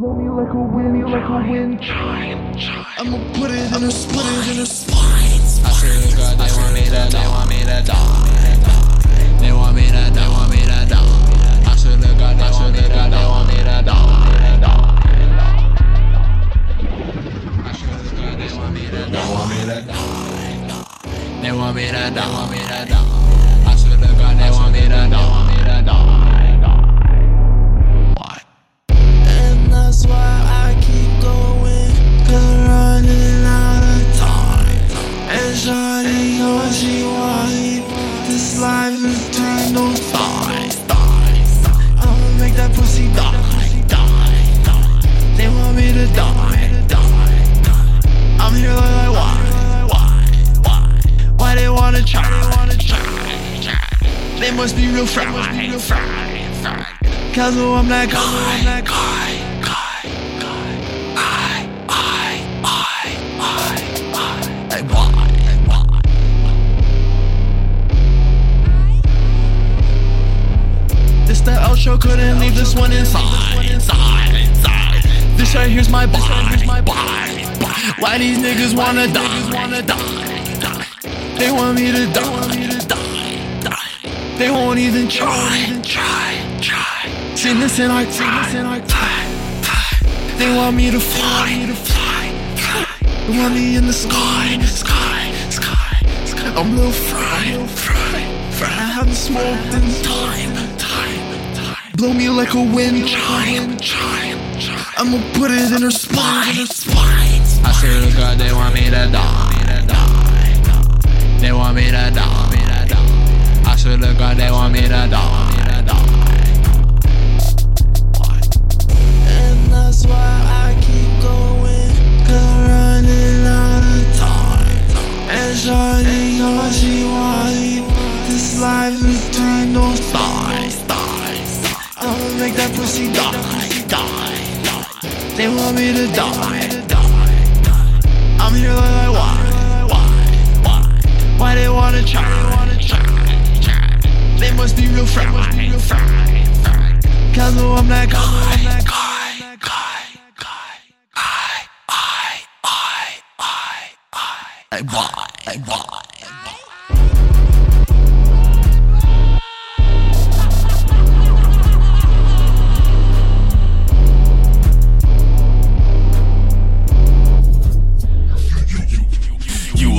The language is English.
Blow me like a wind, me like a wind chime. I'ma put it in her, put it in her spine. I swear to God, they want me to, they want me to die. They want me to, they want me to die. I swear to God, they want me to, they want me to die. I swear to God, they want me to, die, they want me to die. They want me to, they want me to die. I swear to God, they want me to, they want me to die. She. This life is those thighs. thighs. I'ma make that pussy die. die, die. They want me to die. die. I'm here like, like why? Why? Why? Why they wanna try? Wanna try. They must be real fried. Cause I'm. I'm guy, Outro couldn't leave this one inside. Inside, inside. This right here's my body. Body. Why these niggas wanna die? Wanna die? They want me to die. Want me to die. Die. They won't even try. Try. Try. Sing this in our time. This in our time. They want me to fly. To fly. They want me in the sky. Sky. Sky. Sky. I'm a little fry. Fry. Fry. I haven't smoked in time. Time. Time. Blow me like a wind chime. Chime. I'ma put it in her spine. Her spine. I swear to God, they want me to die. They want me to die. I swear to God, they want me to die. And that's why I keep going. Cause I'm running out of time. And Shawty knows she want me. This life is between those thighs. That pussy die. die. die. They want me to die. die, die. I'm here like, why? Why? Why? Why they wanna try? Wanna try. They must be real fried. Real fried. Cause I'm that guy. I'm that guy. Like why? Like why?